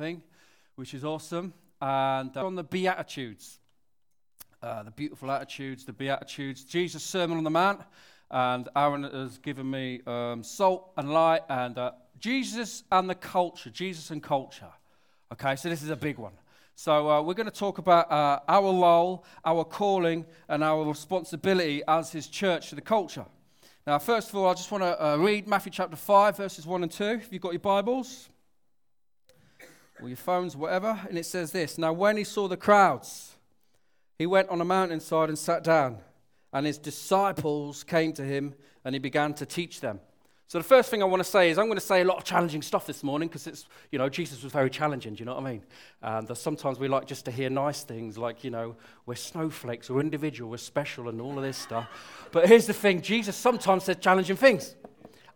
something, which is awesome. And uh, on the Beatitudes, uh, the beautiful attitudes, the Beatitudes, Jesus' Sermon on the Mount. And Aaron has given me um, salt and light and uh, Jesus and the culture, Jesus and culture. Okay, so this is a big one. So uh, we're going to talk about uh, our role, our calling, and our responsibility as His church to the culture. Now, first of all, I just want to uh, read Matthew chapter 5, verses 1 and 2. If you've got your Bibles or your phones, whatever. And it says this Now, when he saw the crowds, he went on a mountainside and sat down, and his disciples came to him, and he began to teach them. So the first thing I want to say is I'm going to say a lot of challenging stuff this morning because it's, you know, Jesus was very challenging, do you know what I mean? Um, and sometimes we like just to hear nice things like, you know, we're snowflakes, we're individual, we're special and all of this stuff. But here's the thing, Jesus sometimes said challenging things.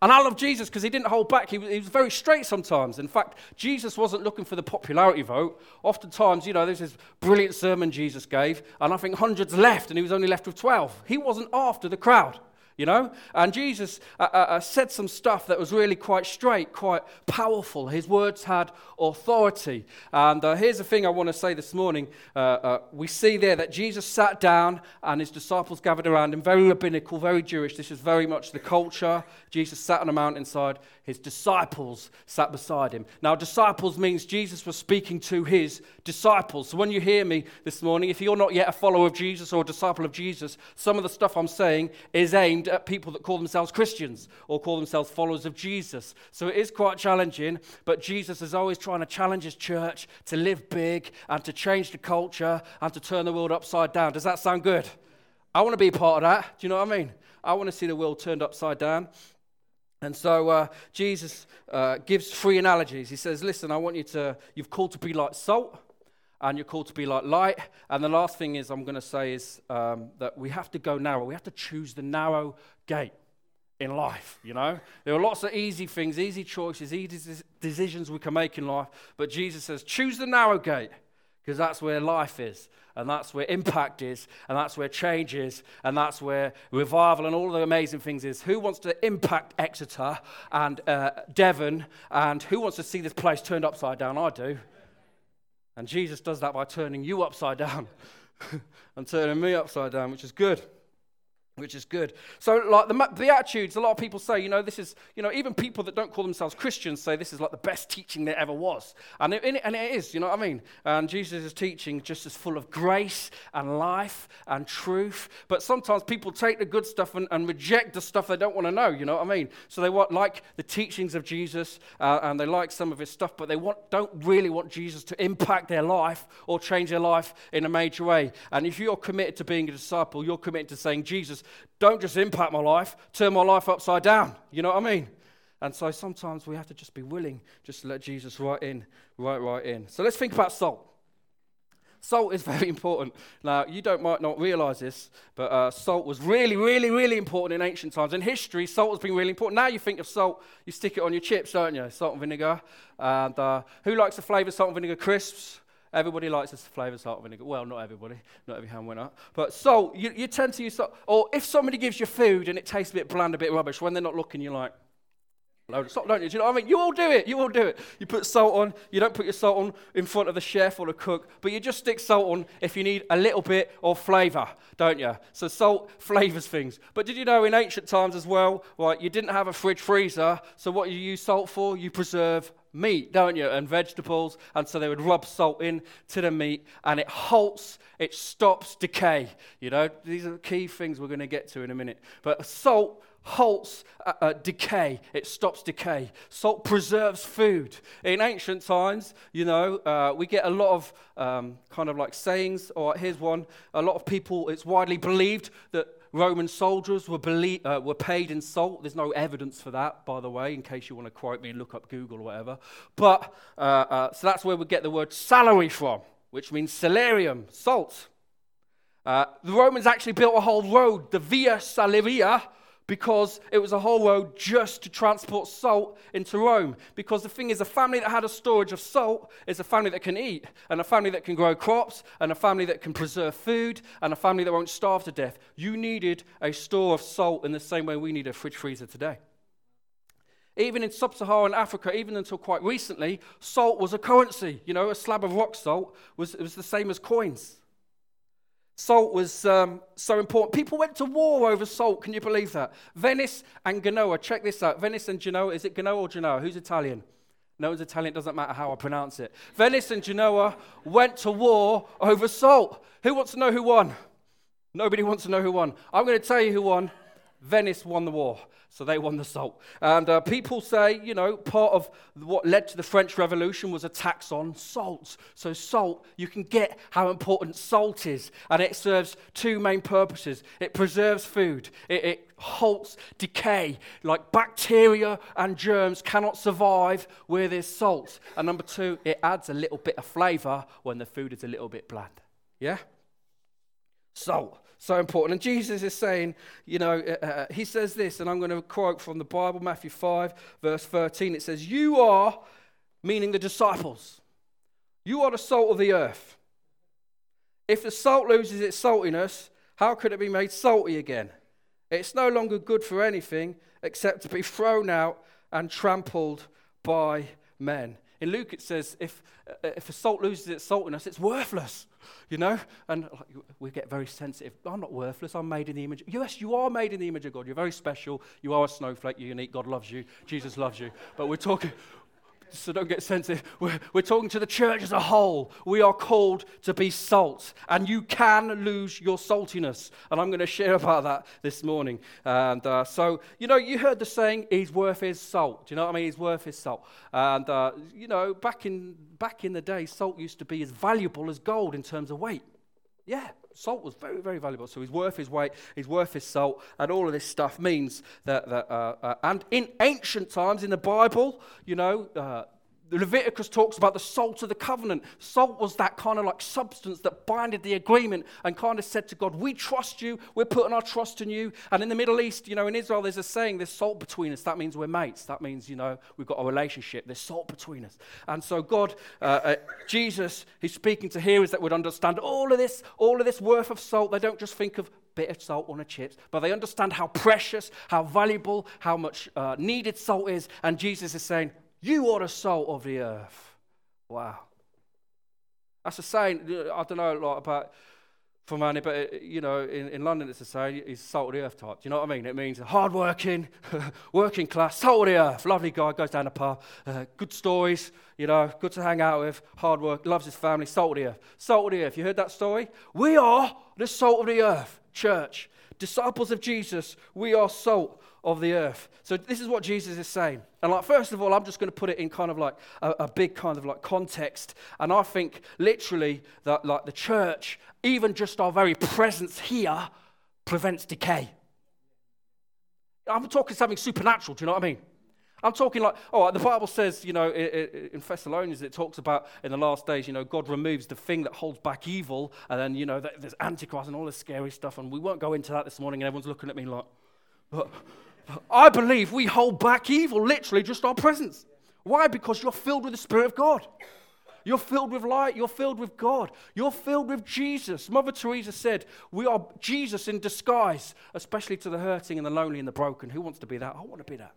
And I love Jesus because he didn't hold back. He was, he was, very straight sometimes. In fact, Jesus wasn't looking for the popularity vote. Oftentimes, you know, there's this brilliant sermon Jesus gave, and I think hundreds left, and he was only left with 12. He wasn't after the crowd you know? And Jesus uh, uh, uh, said some stuff that was really quite straight, quite powerful. His words had authority. And uh, here's the thing I want to say this morning. Uh, uh, we see there that Jesus sat down and his disciples gathered around him, very rabbinical, very Jewish. This is very much the culture. Jesus sat on a mountainside his disciples sat beside him. Now, disciples means Jesus was speaking to his disciples. So when you hear me this morning, if you're not yet a follower of Jesus or a disciple of Jesus, some of the stuff I'm saying is aimed at people that call themselves Christians or call themselves followers of Jesus. So it is quite challenging, but Jesus is always trying to challenge his church to live big and to change the culture and to turn the world upside down. Does that sound good? I want to be part of that. Do you know what I mean? I want to see the world turned upside down. And so uh, Jesus uh, gives three analogies. He says, Listen, I want you to, you've called to be like salt, and you're called to be like light. And the last thing is, I'm going to say, is um, that we have to go narrow. We have to choose the narrow gate in life, you know? There are lots of easy things, easy choices, easy decisions we can make in life. But Jesus says, choose the narrow gate, because that's where life is and that's where impact is, and that's where change is, and that's where revival and all the amazing things is. Who wants to impact Exeter and uh, Devon, and who wants to see this place turned upside down? I do. And Jesus does that by turning you upside down and turning me upside down, which is good which is good. So, like the, attitudes, a lot of people say, you know, this is, you know, even people that don't call themselves Christians say this is like the best teaching there ever was. And it, and it is, you know what I mean? And Jesus' teaching just as full of grace and life and truth. But sometimes people take the good stuff and, and reject the stuff they don't want to know, you know what I mean? So they want, like the teachings of Jesus uh, and they like some of his stuff, but they want, don't really want Jesus to impact their life or change their life in a major way. And if you're committed to being a disciple, you're committed to saying, Jesus, don't just impact my life, turn my life upside down. You know what I mean? And so sometimes we have to just be willing just to let Jesus right in, right, right in. So let's think about salt. Salt is very important. Now, you don't might not realize this, but uh, salt was really, really, really important in ancient times. In history, salt has been really important. Now you think of salt, you stick it on your chips, don't you? Salt and vinegar. And uh, who likes the flavor salt and vinegar crisps? Everybody likes the flavour salt vinegar. Well, not everybody. Not every hand went up. But salt, you, you tend to use salt. Or if somebody gives you food and it tastes a bit bland, a bit rubbish, when they're not looking, you're like, load of salt, don't you? Do you know what I mean? You all do it. You all do it. You put salt on. You don't put your salt on in front of the chef or the cook, but you just stick salt on if you need a little bit of flavour, don't you? So salt flavours things. But did you know in ancient times as well, right, you didn't have a fridge freezer, so what you use salt for? You preserve meat, don't you? And vegetables. And so they would rub salt in to the meat and it halts, it stops decay. You know, these are key things we're going to get to in a minute. But salt halts uh, uh, decay, it stops decay. Salt preserves food. In ancient times, you know, uh, we get a lot of um, kind of like sayings, or here's one a lot of people, it's widely believed that Roman soldiers were, belie- uh, were paid in salt. There's no evidence for that, by the way, in case you want to quote me and look up Google or whatever. But, uh, uh, so that's where we get the word salary from, which means salarium, salt. Uh, the Romans actually built a whole road, the Via Salaria, because it was a whole road just to transport salt into Rome. Because the thing is, a family that had a storage of salt is a family that can eat, and a family that can grow crops, and a family that can preserve food, and a family that won't starve to death. You needed a store of salt in the same way we need a fridge freezer today. Even in sub Saharan Africa, even until quite recently, salt was a currency. You know, a slab of rock salt was, was the same as coins. Salt was um, so important. People went to war over salt. Can you believe that? Venice and Genoa. Check this out. Venice and Genoa. Is it Genoa or Genoa? Who's Italian? No one's Italian. It doesn't matter how I pronounce it. Venice and Genoa went to war over salt. Who wants to know who won? Nobody wants to know who won. I'm going to tell you who won. Venice won the war. So they won the salt. And uh, people say, you know, part of what led to the French Revolution was a tax on salt. So, salt, you can get how important salt is. And it serves two main purposes it preserves food, it, it halts decay. Like bacteria and germs cannot survive where there's salt. And number two, it adds a little bit of flavor when the food is a little bit bland. Yeah? Salt. So important. And Jesus is saying, you know, uh, uh, he says this, and I'm going to quote from the Bible, Matthew 5, verse 13. It says, You are, meaning the disciples, you are the salt of the earth. If the salt loses its saltiness, how could it be made salty again? It's no longer good for anything except to be thrown out and trampled by men. In Luke, it says, if, uh, if a salt loses its saltiness, it's worthless you know? And we get very sensitive. I'm not worthless. I'm made in the image. Yes, you are made in the image of God. You're very special. You are a snowflake. You're unique. God loves you. Jesus loves you. But we're talking, so don't get sensitive. We're, we're talking to the church as a whole. We are called to be salt, and you can lose your saltiness. And I'm going to share about that this morning. And uh, so, you know, you heard the saying, he's worth his salt. Do you know what I mean? He's worth his salt. And, uh, you know, back in, back in the day, salt used to be as valuable as gold in terms of weight. Yeah, salt was very, very valuable. So he's worth his weight, he's worth his salt, and all of this stuff means that. that uh, uh, and in ancient times in the Bible, you know, uh, Leviticus talks about the salt of the covenant. Salt was that kind of like substance that binded the agreement and kind of said to God, We trust you, we're putting our trust in you. And in the Middle East, you know, in Israel, there's a saying, There's salt between us. That means we're mates. That means, you know, we've got a relationship. There's salt between us. And so, God, uh, uh, Jesus, He's speaking to hearers that would understand all of this, all of this worth of salt. They don't just think of bit of salt on a chips, but they understand how precious, how valuable, how much uh, needed salt is. And Jesus is saying, you are the salt of the earth. Wow. That's a saying, I don't know a lot about for money, but you know, in, in London it's a saying, he's salt of the earth type. Do you know what I mean? It means hard-working, working class, salt of the earth. Lovely guy, goes down the pub, uh, good stories, you know, good to hang out with, hard work, loves his family, salt of the earth. Salt of the earth. You heard that story? We are the salt of the earth, church. Disciples of Jesus, we are salt of the earth. So this is what Jesus is saying. And like first of all, I'm just going to put it in kind of like a, a, big kind of like context. And I think literally that like the church, even just our very presence here, prevents decay. I'm talking something supernatural. Do you know what I mean? I'm talking like, oh, the Bible says, you know, in Thessalonians, it talks about in the last days, you know, God removes the thing that holds back evil, and then, you know, there's Antichrist and all this scary stuff, and we won't go into that this morning, and everyone's looking at me like, but I believe we hold back evil, literally just our presence. Why? Because you're filled with the Spirit of God. You're filled with light. You're filled with God. You're filled with Jesus. Mother Teresa said, We are Jesus in disguise, especially to the hurting and the lonely and the broken. Who wants to be that? I want to be that.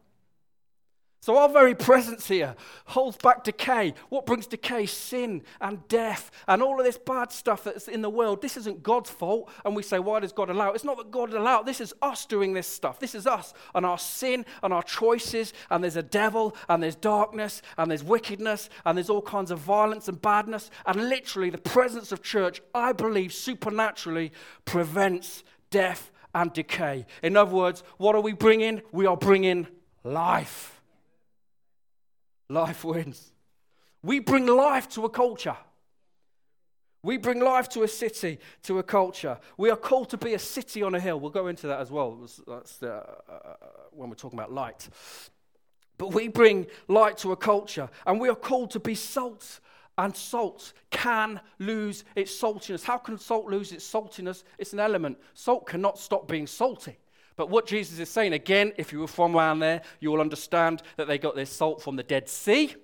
So, our very presence here holds back decay. What brings decay? Sin and death and all of this bad stuff that's in the world. This isn't God's fault. And we say, why does God allow it? It's not that God allowed This is us doing this stuff. This is us and our sin and our choices. And there's a devil and there's darkness and there's wickedness and there's all kinds of violence and badness. And literally, the presence of church, I believe, supernaturally prevents death and decay. In other words, what are we bringing? We are bringing life life wins. We bring life to a culture. We bring life to a city, to a culture. We are called to be a city on a hill. We'll go into that as well. That's the, uh, uh, when we're talking about light. But we bring light to a culture, and we are called to be salt. And salt can lose its saltiness. How can salt lose its saltiness? It's an element. Salt cannot stop being salty. But what Jesus is saying, again, if you were from around there, you will understand that they got their salt from the Dead Sea.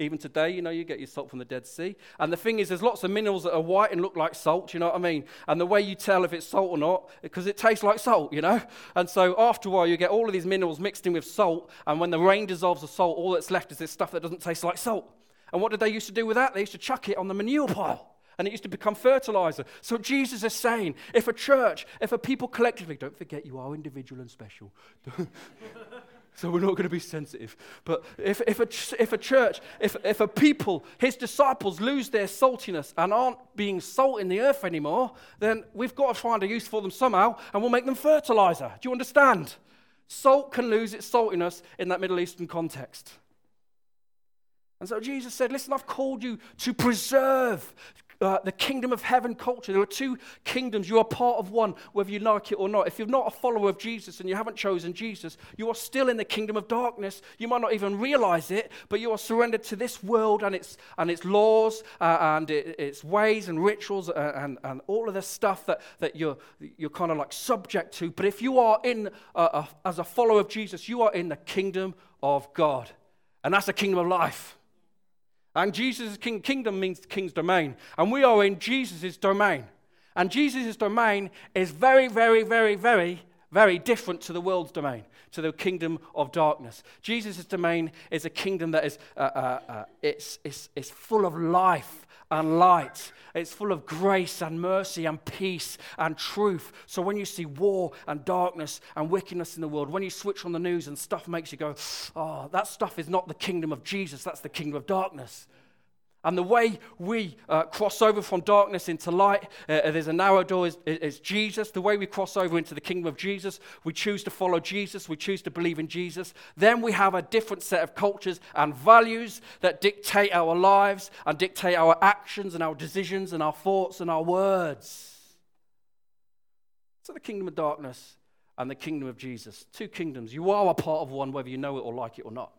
Even today, you know, you get your salt from the Dead Sea. And the thing is, there's lots of minerals that are white and look like salt, you know what I mean? And the way you tell if it's salt or not, because it tastes like salt, you know? And so after a while, you get all of these minerals mixed in with salt. And when the rain dissolves the salt, all that's left is this stuff that doesn't taste like salt. And what did they used to do with that? They used to chuck it on the manure pile and it used to become fertilizer. So Jesus is saying if a church, if a people collectively, don't forget you are individual and special. so we're not going to be sensitive. But if, if, a, if a church, if, if a people, his disciples lose their saltiness and aren't being salt in the earth anymore, then we've got to find a use for them somehow and we'll make them fertilizer. Do you understand? Salt can lose its saltiness in that Middle Eastern context. And so Jesus said, Listen, I've called you to preserve uh, the kingdom of heaven culture. There are two kingdoms. You are part of one, whether you like it or not. If you're not a follower of Jesus and you haven't chosen Jesus, you are still in the kingdom of darkness. You might not even realize it, but you are surrendered to this world and its, and its laws uh, and it, its ways and rituals and, uh, and, and, all of the stuff that, that you're, you're kind of like subject to. But if you are in, uh, as a follower of Jesus, you are in the kingdom of God. And that's the kingdom of life. And Jesus' king, kingdom means king's domain. And we are in Jesus' domain. And Jesus' domain is very, very, very, very, very different to the world's domain, to the kingdom of darkness. Jesus' domain is a kingdom that is uh, uh, uh, it's, it's, it's full of life and light. It's full of grace and mercy and peace and truth. So when you see war and darkness and wickedness in the world, when you switch on the news and stuff makes you go, oh, that stuff is not the kingdom of Jesus, that's the kingdom of darkness. And the way we uh, cross over from darkness into light, uh, uh there's a narrow door, is, is, Jesus. The way we cross over into the kingdom of Jesus, we choose to follow Jesus, we choose to believe in Jesus. Then we have a different set of cultures and values that dictate our lives and dictate our actions and our decisions and our thoughts and our words. So the kingdom of darkness and the kingdom of Jesus. Two kingdoms. You are a part of one, whether you know it or like it or not.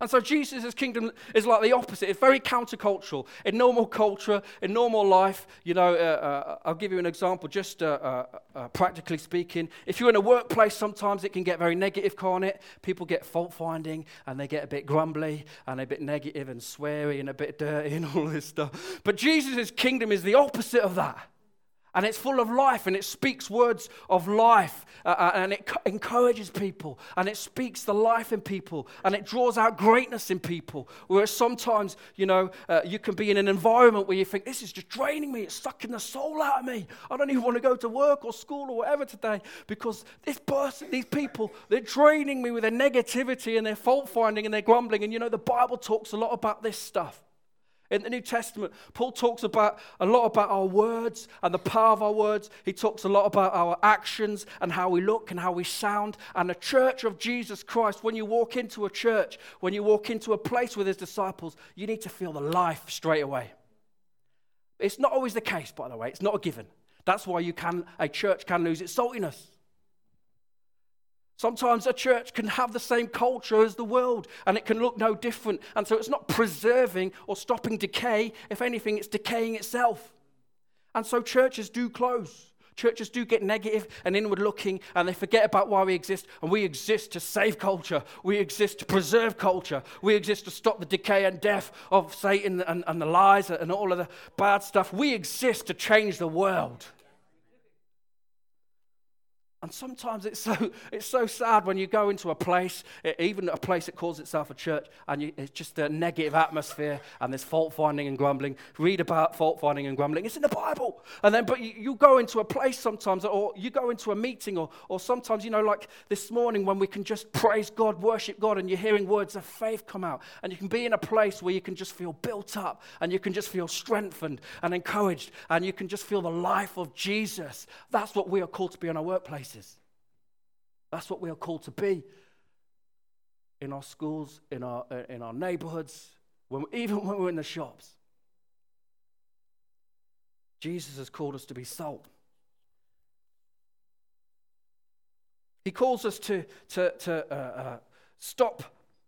And so Jesus' kingdom is like the opposite. It's very countercultural. In normal culture, in normal life, you know, uh, uh, I'll give you an example, just uh, uh, uh, practically speaking. If you're in a workplace, sometimes it can get very negative, can't it? People get fault finding and they get a bit grumbly and a bit negative and sweary and a bit dirty and all this stuff. But Jesus' kingdom is the opposite of that. And it's full of life and it speaks words of life uh, uh and it encourages people and it speaks the life in people and it draws out greatness in people. Whereas sometimes, you know, uh, you can be in an environment where you think, this is just draining me, it's sucking the soul out of me. I don't even want to go to work or school or whatever today because this person, these people, they're draining me with their negativity and their fault finding and their grumbling. And you know, the Bible talks a lot about this stuff. In the New Testament, Paul talks about a lot about our words and the power of our words. He talks a lot about our actions and how we look and how we sound. And the church of Jesus Christ, when you walk into a church, when you walk into a place with his disciples, you need to feel the life straight away. It's not always the case, by the way. It's not a given. That's why you can, a church can lose its saltiness. Sometimes a church can have the same culture as the world and it can look no different. And so it's not preserving or stopping decay. If anything, it's decaying itself. And so churches do close. Churches do get negative and inward looking and they forget about why we exist. And we exist to save culture. We exist to preserve culture. We exist to stop the decay and death of Satan and, and the lies and all of the bad stuff. We exist to change the world. And sometimes it's so, it's so sad when you go into a place, even a place that calls itself a church, and you, it's just a negative atmosphere and there's fault finding and grumbling. Read about fault finding and grumbling. It's in the Bible. And then, but you, you, go into a place sometimes, or you go into a meeting, or, or sometimes, you know, like this morning when we can just praise God, worship God, and you're hearing words of faith come out. And you can be in a place where you can just feel built up, and you can just feel strengthened and encouraged, and you can just feel the life of Jesus. That's what we are called to be in our workplace places. That's what we are called to be in our schools, in our, uh, in our neighborhoods, when, even when we're in the shops. Jesus has called us to be salt. He calls us to, to, to uh, uh, stop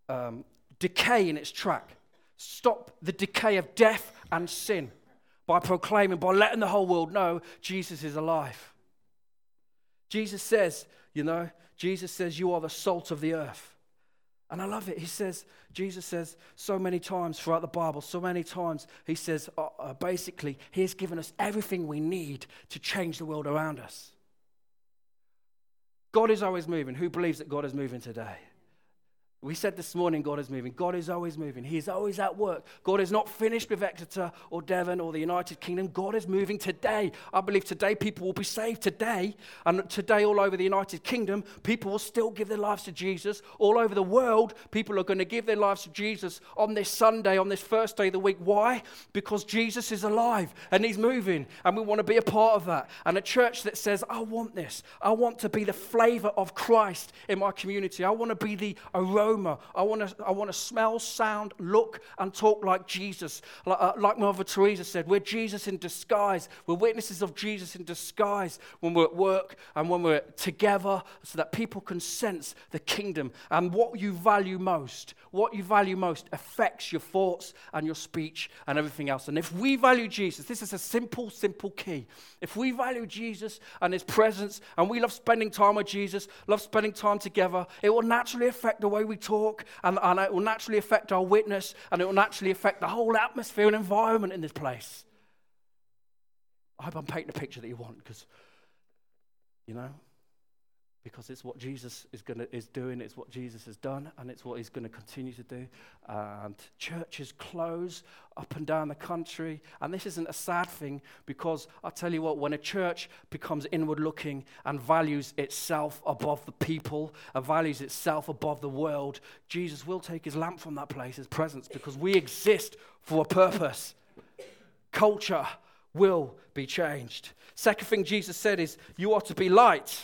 um, decay in its track, stop the decay of death and sin by proclaiming, by letting the whole world know Jesus is alive. Jesus says, you know, Jesus says, You are the salt of the earth. And I love it. He says, Jesus says so many times throughout the Bible, so many times, he says uh, uh, basically, he has given us everything we need to change the world around us. God is always moving. Who believes that God is moving today? We said this morning, God is moving. God is always moving. He is always at work. God is not finished with Exeter or Devon or the United Kingdom. God is moving today. I believe today people will be saved today. And today, all over the United Kingdom, people will still give their lives to Jesus. All over the world, people are going to give their lives to Jesus on this Sunday, on this first day of the week. Why? Because Jesus is alive and He's moving. And we want to be a part of that. And a church that says, I want this. I want to be the flavor of Christ in my community. I want to be the aroma aroma. I want to I want to smell, sound, look, and talk like Jesus. Like, uh, like Mother Teresa said, we're Jesus in disguise. We're witnesses of Jesus in disguise when we're at work and when we're together so that people can sense the kingdom. And what you value most, what you value most affects your thoughts and your speech and everything else. And if we value Jesus, this is a simple, simple key. If we value Jesus and his presence and we love spending time with Jesus, love spending time together, it will naturally affect the way we talk, and, and it will naturally affect our witness, and it will naturally affect the whole atmosphere and environment in this place. I hope I'm painting a picture that you want, because, you know, because it's what Jesus is, gonna, is doing, it's what Jesus has done, and it's what he's going to continue to do. And churches close up and down the country. And this isn't a sad thing because I tell you what, when a church becomes inward looking and values itself above the people and values itself above the world, Jesus will take his lamp from that place, his presence, because we exist for a purpose. Culture will be changed. Second thing Jesus said is, You are to be light.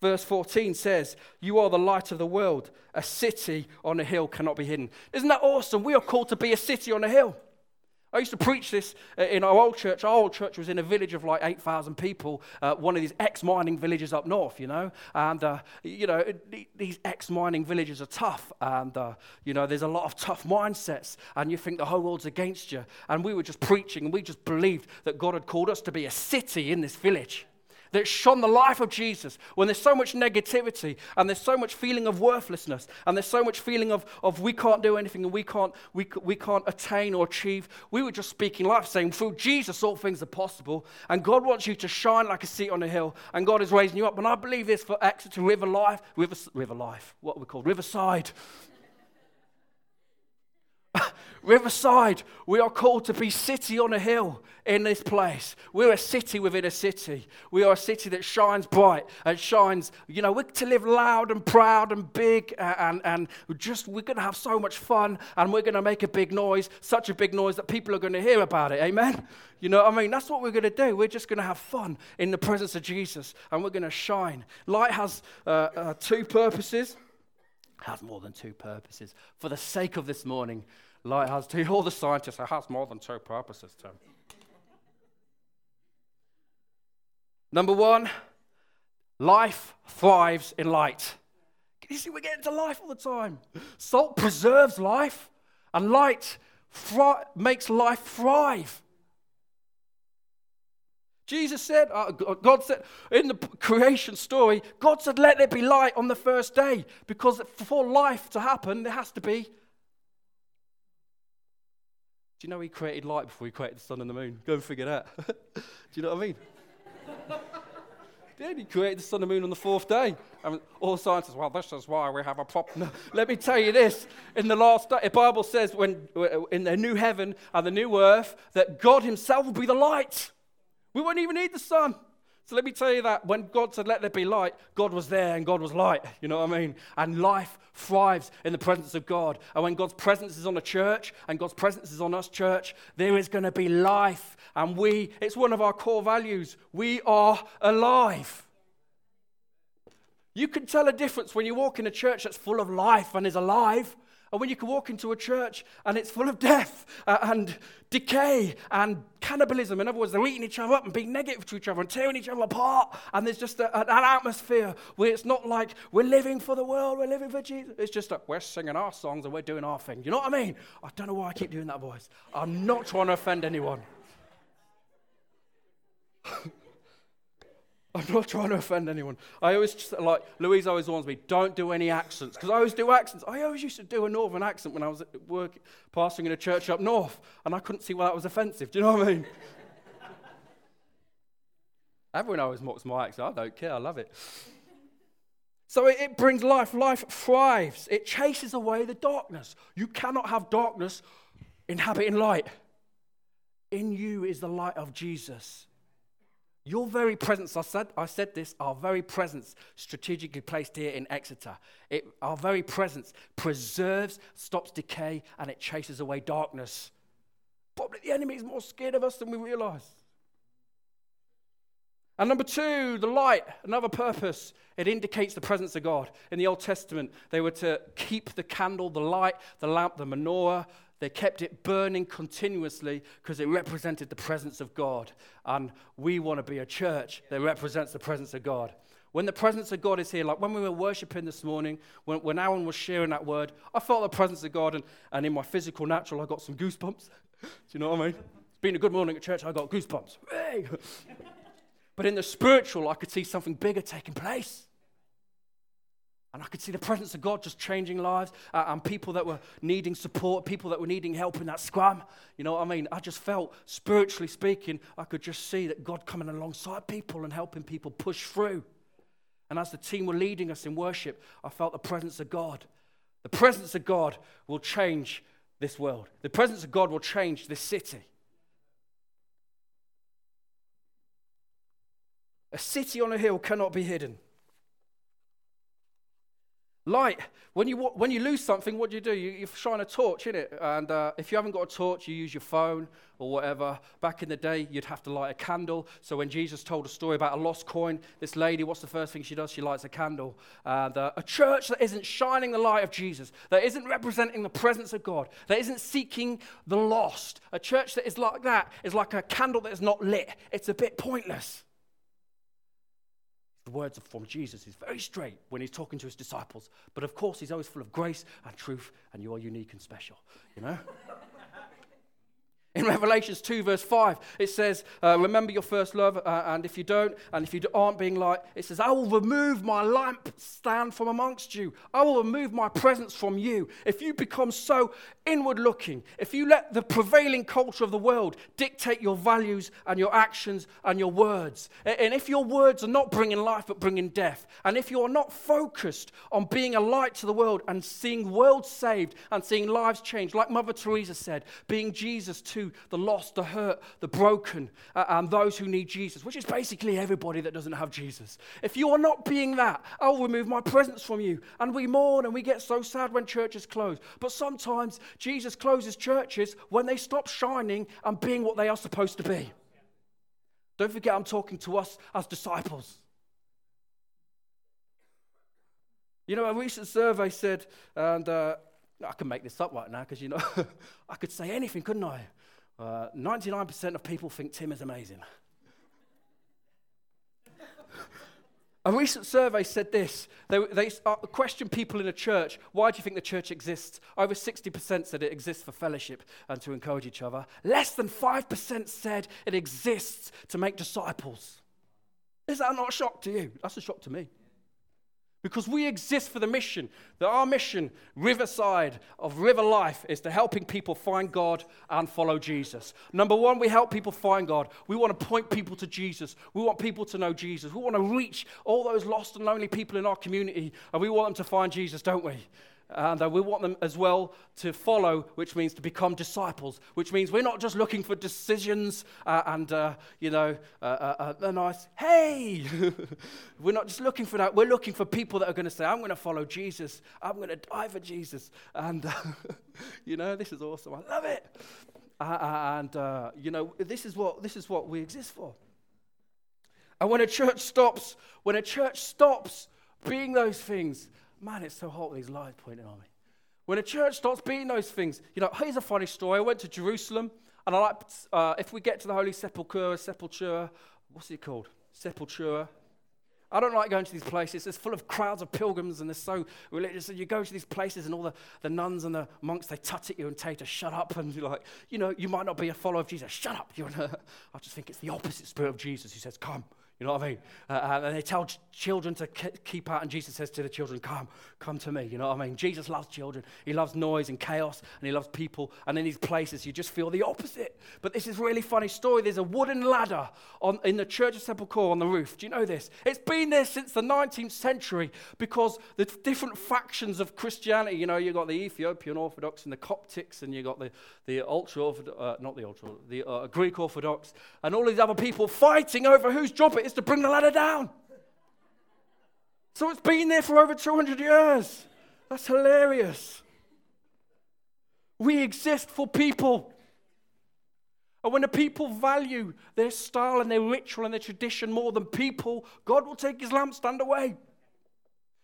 Verse 14 says, You are the light of the world. A city on a hill cannot be hidden. Isn't that awesome? We are called to be a city on a hill. I used to preach this uh, in our old church. Our old church was in a village of like 8,000 people, uh, one of these ex mining villages up north, you know. And, uh, you know, these ex mining villages are tough. And, uh, you know, there's a lot of tough mindsets. And you think the whole world's against you. And we were just preaching and we just believed that God had called us to be a city in this village that shone the life of Jesus when there's so much negativity and there's so much feeling of worthlessness and there's so much feeling of, of we can't do anything and we can't, we, we can't attain or achieve. We were just speaking life, saying through Jesus all things are possible and God wants you to shine like a seat on a hill and God is raising you up. And I believe this for Exeter River Life, River, River Life, what we called? Riverside. Riverside, we are called to be city on a hill in this place. We're a city within a city. We are a city that shines bright and shines, you know, we're to live loud and proud and big and, and just, we're going to have so much fun and we're going to make a big noise, such a big noise that people are going to hear about it. Amen? You know I mean? That's what we're going to do. We're just going to have fun in the presence of Jesus and we're going to shine. Light has uh, uh, two purposes, has more than two purposes. For the sake of this morning, Light has two. All the scientists, it has more than two purposes, Tim. Number one, life thrives in light. Can you see we're getting to life all the time? Salt preserves life, and light thri- makes life thrive. Jesus said, uh, God said, in the creation story, God said, let there be light on the first day because for life to happen, there has to be do you know he created light before he created the sun and the moon? Go and figure that. Do you know what I mean? did. He created the sun and the moon on the fourth day. Mean, all scientists, well, this is why we have a problem. Let me tell you this. In the last day, the Bible says when uh, in the new heaven and the new earth that God himself will be the light. We won't even need the sun. So let me tell you that when God said, let there be light, God was there and God was light. You know what I mean? And life thrives in the presence of God. And when God's presence is on a church and God's presence is on us, church, there is going to be life. And we, it's one of our core values. We are alive. You can tell a difference when you walk in a church that's full of life and is alive and when you can walk into a church and it's full of death uh, and decay and cannibalism, in other words, they're eating each other up and being negative to each other and tearing each other apart, and there's just a, an atmosphere where it's not like we're living for the world, we're living for Jesus. It's just like we're singing our songs and we're doing our thing. You know what I mean? I don't know why I keep doing that voice. I'm not trying to offend anyone. I'm not trying to offend anyone. I always just, like Louise always warns me, don't do any accents because I always do accents. I always used to do a northern accent when I was at work pastoring in a church up north, and I couldn't see why that was offensive. Do you know what I mean? Everyone always mocks my accent. I don't care. I love it. So it, it brings life. Life thrives. It chases away the darkness. You cannot have darkness inhabiting light. In you is the light of Jesus. Your very presence, I said, I said this, our very presence, strategically placed here in Exeter, it, our very presence preserves, stops decay, and it chases away darkness. Probably the enemy is more scared of us than we realize. And number two, the light, another purpose. It indicates the presence of God. In the Old Testament, they were to keep the candle, the light, the lamp, the menorah, they kept it burning continuously because it represented the presence of God. And we want to be a church that represents the presence of God. When the presence of God is here, like when we were worshiping this morning, when, when Aaron was sharing that word, I felt the presence of God, and, and in my physical natural, I got some goosebumps. Do you know what I mean? It's been a good morning at church, I got goosebumps. but in the spiritual, I could see something bigger taking place. And I could see the presence of God just changing lives uh, and people that were needing support, people that were needing help in that scrum. You know what I mean? I just felt, spiritually speaking, I could just see that God coming alongside people and helping people push through. And as the team were leading us in worship, I felt the presence of God. The presence of God will change this world, the presence of God will change this city. A city on a hill cannot be hidden. Light. When you, when you lose something, what do you do? You, you shine a torch in it. And uh, if you haven't got a torch, you use your phone or whatever. Back in the day, you'd have to light a candle. So when Jesus told a story about a lost coin, this lady, what's the first thing she does? She lights a candle. And uh, a church that isn't shining the light of Jesus, that isn't representing the presence of God, that isn't seeking the lost, a church that is like that is like a candle that is not lit. It's a bit pointless. The words are from Jesus is very straight when he's talking to his disciples. But of course, he's always full of grace and truth, and you are unique and special, you know? In Revelations 2, verse 5, it says, uh, Remember your first love, uh, and if you don't, and if you aren't being light, it says, I will remove my lampstand from amongst you. I will remove my presence from you. If you become so inward looking, if you let the prevailing culture of the world dictate your values and your actions and your words, and if your words are not bringing life but bringing death, and if you are not focused on being a light to the world and seeing worlds saved and seeing lives changed, like Mother Teresa said, being Jesus too the lost, the hurt, the broken, uh, and those who need Jesus, which is basically everybody that doesn't have Jesus. If you are not being that, I'll remove my presence from you. And we mourn and we get so sad when churches close. But sometimes Jesus closes churches when they stop shining and being what they are supposed to be. Don't forget, I'm talking to us as disciples. You know, a recent survey said, and uh, I can make this up right now because, you know, I could say anything, couldn't I? Uh, 99% of people think Tim is amazing. A recent survey said this. They, they uh, questioned people in a church, why do you think the church exists? Over 60% said it exists for fellowship and to encourage each other. Less than 5% said it exists to make disciples. Is that not a shock to you? That's a shock to me. Because we exist for the mission. That our mission, Riverside of River Life, is to helping people find God and follow Jesus. Number one, we help people find God. We want to point people to Jesus. We want people to know Jesus. We want to reach all those lost and lonely people in our community, and we want them to find Jesus, don't we? And uh, we want them as well to follow, which means to become disciples, which means we're not just looking for decisions uh, and, uh, you know, uh, uh, uh, a nice, hey! we're not just looking for that. We're looking for people that are going to say, I'm going to follow Jesus. I'm going to die for Jesus. And, you know, this is awesome. I love it. and, you know, this is, what, this is what we exist for. And when a church stops, when a church stops being those things, Man, it's so hot with these lights pointing on me. When a church starts being those things, you know, here's a funny story. I went to Jerusalem, and I like, uh, if we get to the Holy Sepulchre, Sepulchre, what's it called? Sepulchre. I don't like going to these places. It's full of crowds of pilgrims and they're so religious. And you go to these places and all the, the nuns and the monks, they tut at you and tell you to shut up. And you're like, you know, you might not be a follower of Jesus. Shut up. You're I just think it's the opposite spirit of Jesus who says, come, You know what I mean? Uh, and they tell ch- children to k- keep out, and Jesus says to the children, Come, come to me. You know what I mean? Jesus loves children. He loves noise and chaos, and he loves people. And in these places, you just feel the opposite. But this is really funny story. There's a wooden ladder on, in the Church of Sepulchre on the roof. Do you know this? It's been there since the 19th century because the different factions of Christianity, you know, you've got the Ethiopian Orthodox and the Coptics, and you've got the, the ultra Orthodox, uh, not the ultra, the uh, Greek Orthodox, and all these other people fighting over whose job it is to bring the ladder down. So it's been there for over 200 years. That's hilarious. We exist for people. And when the people value their style and their ritual and their tradition more than people, God will take his lampstand away.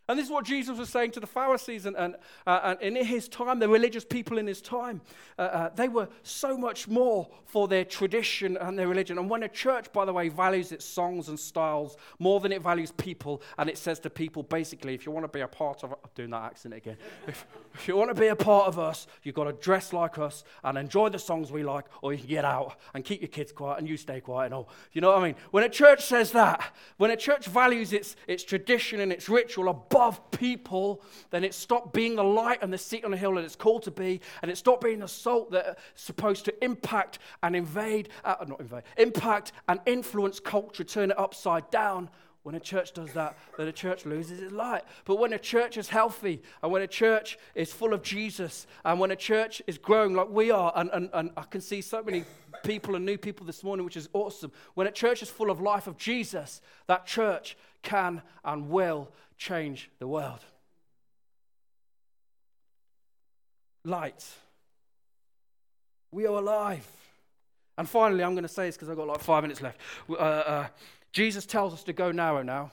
And this is what Jesus was saying to the Pharisees and, and, uh, and in his time, the religious people in his time. Uh, uh, they were so much more for their tradition and their religion. And when a church, by the way, values its songs and styles more than it values people, and it says to people, basically, if you want to be a part of, I'm doing that accent again. If, if you want to be a part of us, you've got to dress like us and enjoy the songs we like, or you can get out and keep your kids quiet and you stay quiet and all. You know what I mean? When a church says that, when a church values its, its tradition and its ritual people, then it stopped being the light and the seat on the hill that it's called to be, and it stopped being the salt that's supposed to impact and invade, uh, not invade, impact and influence culture, turn it upside down when a church does that, then a church loses its light. But when a church is healthy, and when a church is full of Jesus, and when a church is growing like we are, and, and, and I can see so many people and new people this morning, which is awesome. When a church is full of life of Jesus, that church can and will change the world. Light. We are alive. And finally, I'm going to say this because I've got like five minutes left. Uh, uh, Jesus tells us to go narrow now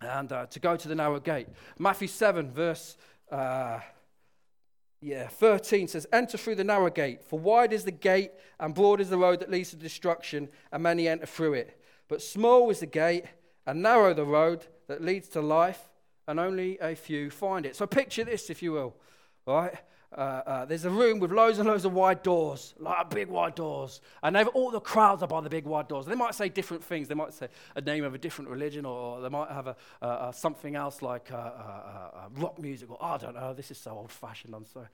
and uh, to go to the narrow gate. Matthew 7, verse uh, yeah, 13 says, Enter through the narrow gate, for wide is the gate and broad is the road that leads to destruction, and many enter through it. But small is the gate and narrow the road that leads to life, and only a few find it. So picture this, if you will, right? uh, uh, there's a room with loads and loads of wide doors, like big wide doors, and all the crowds are by the big wide doors. They might say different things. They might say a name of a different religion, or they might have a, something else like uh, uh, rock music, or I don't know. This is so old-fashioned. I'm so.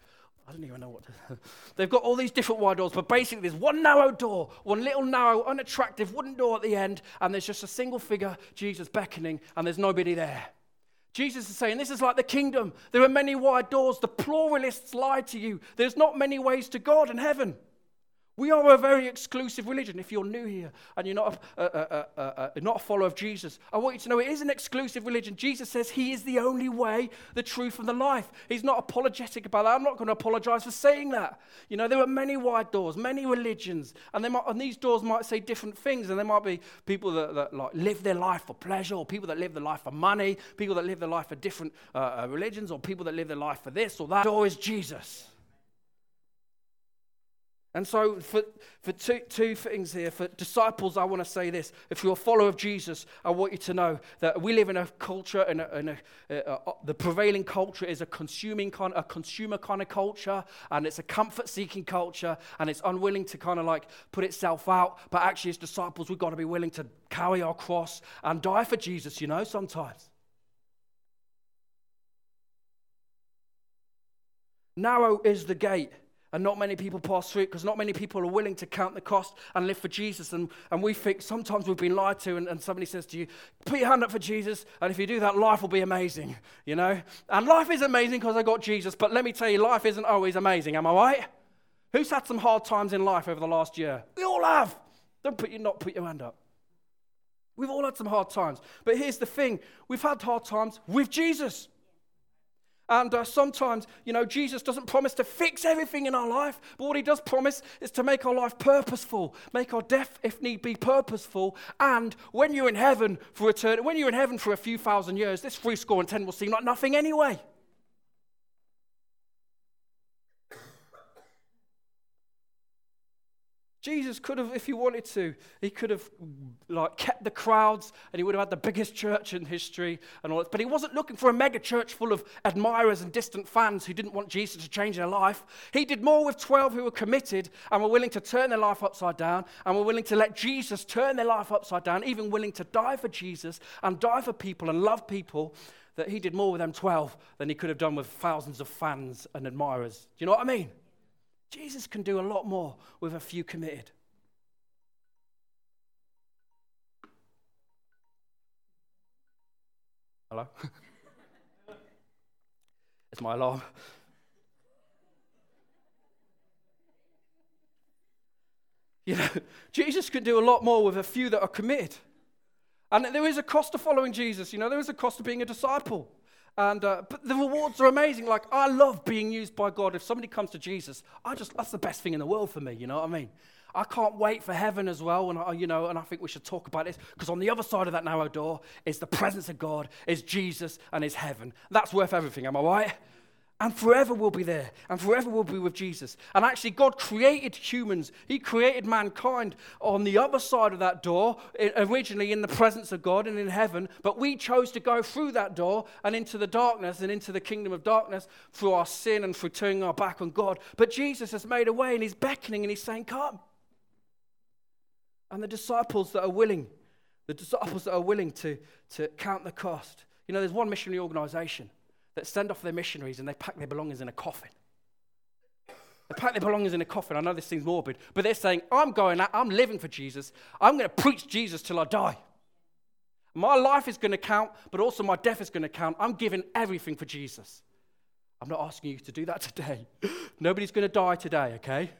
I don't even know what to. They've got all these different wide doors, but basically there's one narrow door, one little narrow, unattractive wooden door at the end, and there's just a single figure, Jesus beckoning, and there's nobody there. Jesus is saying this is like the kingdom. There are many wide doors. The pluralists lie to you. There's not many ways to God and heaven. We are a very exclusive religion. If you're new here and you're not a, a, a, a, not a follower of Jesus, I want you to know it is an exclusive religion. Jesus says he is the only way, the truth, and the life. He's not apologetic about that. I'm not going to apologize for saying that. You know, there are many wide doors, many religions, and, might, and these doors might say different things. And there might be people that, that like live their life for pleasure, or people that live their life for money, people that live their life for different uh, uh religions, or people that live their life for this or that. The door is Jesus. And so, for, for two, two things here, for disciples, I want to say this. If you're a follower of Jesus, I want you to know that we live in a culture, and a, a, a, the prevailing culture is a consuming kind, a consumer kind of culture, and it's a comfort-seeking culture, and it's unwilling to kind of like put itself out. But actually, as disciples, we've got to be willing to carry our cross and die for Jesus. You know, sometimes. Narrow is the gate. And not many people pass through it because not many people are willing to count the cost and live for Jesus. And, and we think sometimes we've been lied to, and, and somebody says to you, Put your hand up for Jesus, and if you do that, life will be amazing, you know? And life is amazing because I got Jesus, but let me tell you, life isn't always amazing, am I right? Who's had some hard times in life over the last year? We all have. Don't put your, not put your hand up. We've all had some hard times. But here's the thing we've had hard times with Jesus. And uh, sometimes, you know, Jesus doesn't promise to fix everything in our life, but what he does promise is to make our life purposeful, make our death, if need be, purposeful. And when you're in heaven for eternity, when you're in heaven for a few thousand years, this three score and ten will seem like nothing anyway. Jesus could have, if he wanted to, he could have like kept the crowds and he would have had the biggest church in history and all that. But he wasn't looking for a mega church full of admirers and distant fans who didn't want Jesus to change their life. He did more with 12 who were committed and were willing to turn their life upside down and were willing to let Jesus turn their life upside down, even willing to die for Jesus and die for people and love people. That he did more with them 12 than he could have done with thousands of fans and admirers. Do you know what I mean? Jesus can do a lot more with a few committed. Hello? it's my alarm. You know, Jesus can do a lot more with a few that are committed. And there is a cost to following Jesus. You know, there is a cost to being a disciple. And, uh, but the rewards are amazing. Like, I love being used by God. If somebody comes to Jesus, I just, that's the best thing in the world for me. You know what I mean? I can't wait for heaven as well. And, I, you know, and I think we should talk about this because on the other side of that narrow door is the presence of God, is Jesus, and is heaven. That's worth everything. Am I right? And forever will be there, and forever will be with Jesus. And actually, God created humans, He created mankind on the other side of that door, originally in the presence of God and in heaven. But we chose to go through that door and into the darkness and into the kingdom of darkness through our sin and through turning our back on God. But Jesus has made a way, and He's beckoning and He's saying, Come. And the disciples that are willing, the disciples that are willing to, to count the cost. You know, there's one missionary organization that send off their missionaries and they pack their belongings in a coffin. They pack their belongings in a coffin. I know this seems morbid, but they're saying, I'm going out, I'm living for Jesus. I'm going to preach Jesus till I die. My life is going to count, but also my death is going to count. I'm giving everything for Jesus. I'm not asking you to do that today. Nobody's going to die today, okay?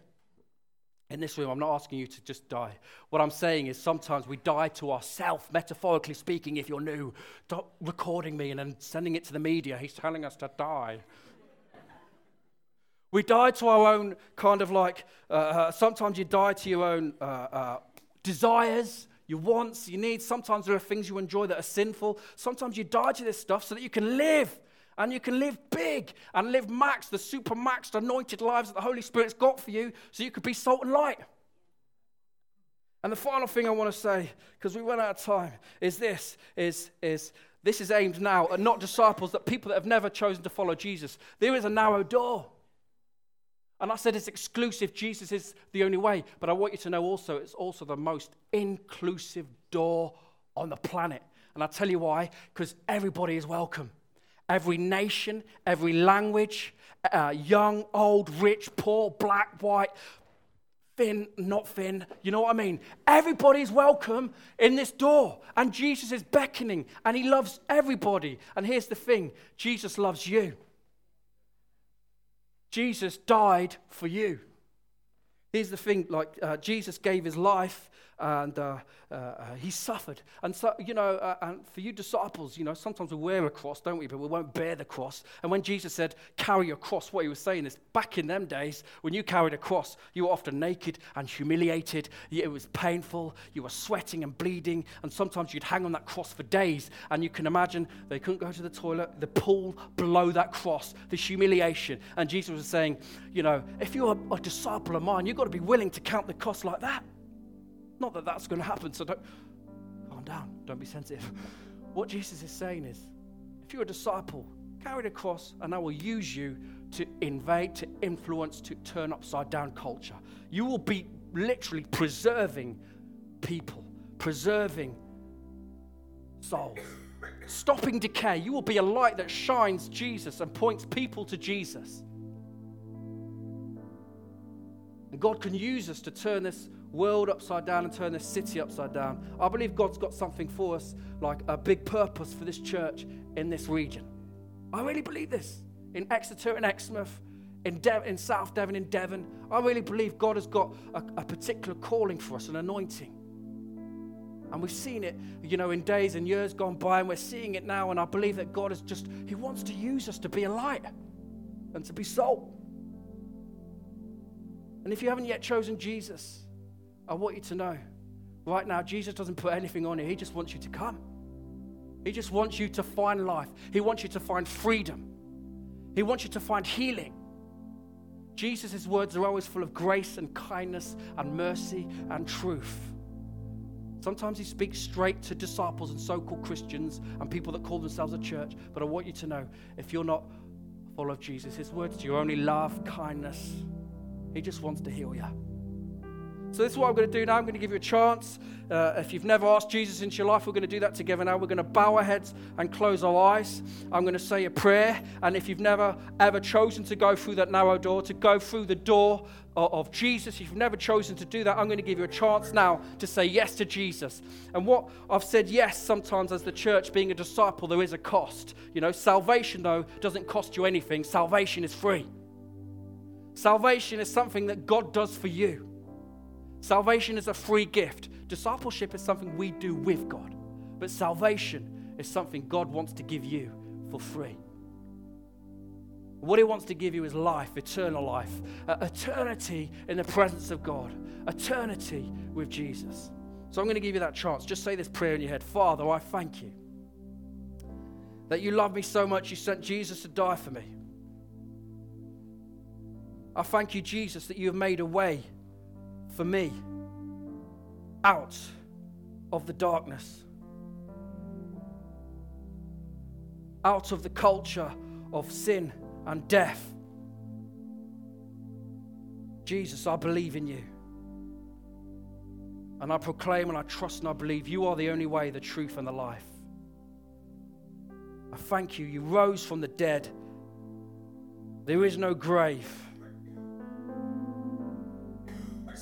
In this room, I'm not asking you to just die. What I'm saying is sometimes we die to ourselves, metaphorically speaking, if you're new. Stop recording me and then sending it to the media. He's telling us to die. we die to our own kind of like, uh, uh, sometimes you die to your own uh, uh, desires, your wants, your needs. Sometimes there are things you enjoy that are sinful. Sometimes you die to this stuff so that you can live and you can live big and live max, the super maxed anointed lives that the Holy Spirit's got for you so you could be salt and light. And the final thing I want to say, because we run out of time, is this is, is this is aimed now at not disciples, but people that have never chosen to follow Jesus. There is a narrow door. And I said it's exclusive. Jesus is the only way. But I want you to know also it's also the most inclusive door on the planet. And I'll tell you why, because everybody is welcome every nation, every language, uh, young, old, rich, poor, black, white, thin, not thin. You know what I mean? Everybody's welcome in this door. And Jesus is beckoning and he loves everybody. And here's the thing Jesus loves you. Jesus died for you. Here's the thing like, uh, Jesus gave his life and uh, uh, uh, he suffered. And so, you know, uh, and for you disciples, you know, sometimes we wear a cross, don't we? But we won't bear the cross. And when Jesus said, carry your cross, what he was saying is, back in them days, when you carried a cross, you were often naked and humiliated. It was painful. You were sweating and bleeding. And sometimes you'd hang on that cross for days. And you can imagine they couldn't go to the toilet, the pool below that cross, the humiliation. And Jesus was saying, you know, if you're a, a disciple of mine, you've got to be willing to count the cost like that. Not that that's going to happen, so don't calm down, don't be sensitive. What Jesus is saying is if you're a disciple, carry the cross, and I will use you to invade, to influence, to turn upside down culture. You will be literally preserving people, preserving souls, stopping decay. You will be a light that shines Jesus and points people to Jesus. God can use us to turn this world upside down and turn this city upside down. I believe God's got something for us, like a big purpose for this church in this region. I really believe this. In Exeter and Exmouth, in, De- in South Devon, in Devon, I really believe God has got a, a particular calling for us, an anointing. And we've seen it, you know, in days and years gone by, and we're seeing it now. And I believe that God is just, He wants to use us to be a light and to be salt. And if you haven't yet chosen Jesus, I want you to know right now, Jesus doesn't put anything on you. He just wants you to come. He just wants you to find life. He wants you to find freedom. He wants you to find healing. Jesus' words are always full of grace and kindness and mercy and truth. Sometimes he speaks straight to disciples and so called Christians and people that call themselves a church. But I want you to know if you're not full of Jesus, his words you are only love, kindness. He just wants to heal you. So, this is what I'm going to do now. I'm going to give you a chance. Uh, if you've never asked Jesus into your life, we're going to do that together now. We're going to bow our heads and close our eyes. I'm going to say a prayer. And if you've never, ever chosen to go through that narrow door, to go through the door of, of Jesus, if you've never chosen to do that, I'm going to give you a chance now to say yes to Jesus. And what I've said yes sometimes as the church, being a disciple, there is a cost. You know, salvation, though, doesn't cost you anything, salvation is free. Salvation is something that God does for you. Salvation is a free gift. Discipleship is something we do with God. But salvation is something God wants to give you for free. What He wants to give you is life, eternal life, eternity in the presence of God, eternity with Jesus. So I'm going to give you that chance. Just say this prayer in your head Father, I thank you that you love me so much you sent Jesus to die for me. I thank you, Jesus, that you have made a way for me out of the darkness, out of the culture of sin and death. Jesus, I believe in you. And I proclaim and I trust and I believe you are the only way, the truth, and the life. I thank you. You rose from the dead. There is no grave.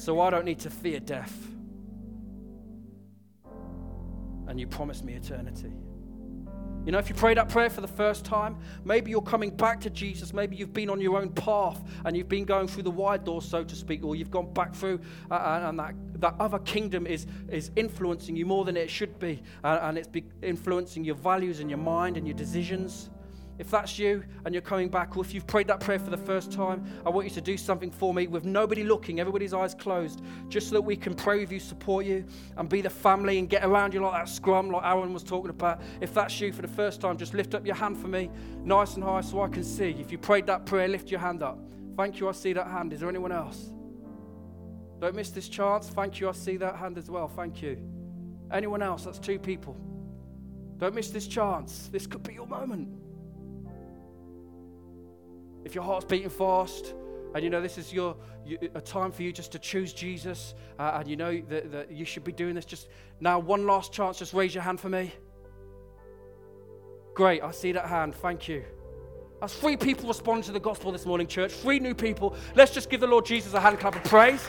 So I don't need to fear death. And you promised me eternity. You know, if you pray that prayer for the first time, maybe you're coming back to Jesus. Maybe you've been on your own path and you've been going through the wide door, so to speak, or you've gone back through uh, uh and that, that other kingdom is, is influencing you more than it should be. Uh, and it's be influencing your values and your mind and your decisions. If that's you and you're coming back, or if you've prayed that prayer for the first time, I want you to do something for me with nobody looking, everybody's eyes closed, just so that we can pray with you, support you, and be the family and get around you like that scrum, like Aaron was talking about. If that's you for the first time, just lift up your hand for me, nice and high, so I can see. If you prayed that prayer, lift your hand up. Thank you, I see that hand. Is there anyone else? Don't miss this chance. Thank you, I see that hand as well. Thank you. Anyone else? That's two people. Don't miss this chance. This could be your moment if your heart's beating fast, and you know this is your, a time for you just to choose Jesus, uh, and you know that, that you should be doing this, just now, one last chance, just raise your hand for me. Great, I see that hand. Thank you. That's three people responding to the gospel this morning, church. Three new people. Let's just give the Lord Jesus a hand clap of praise.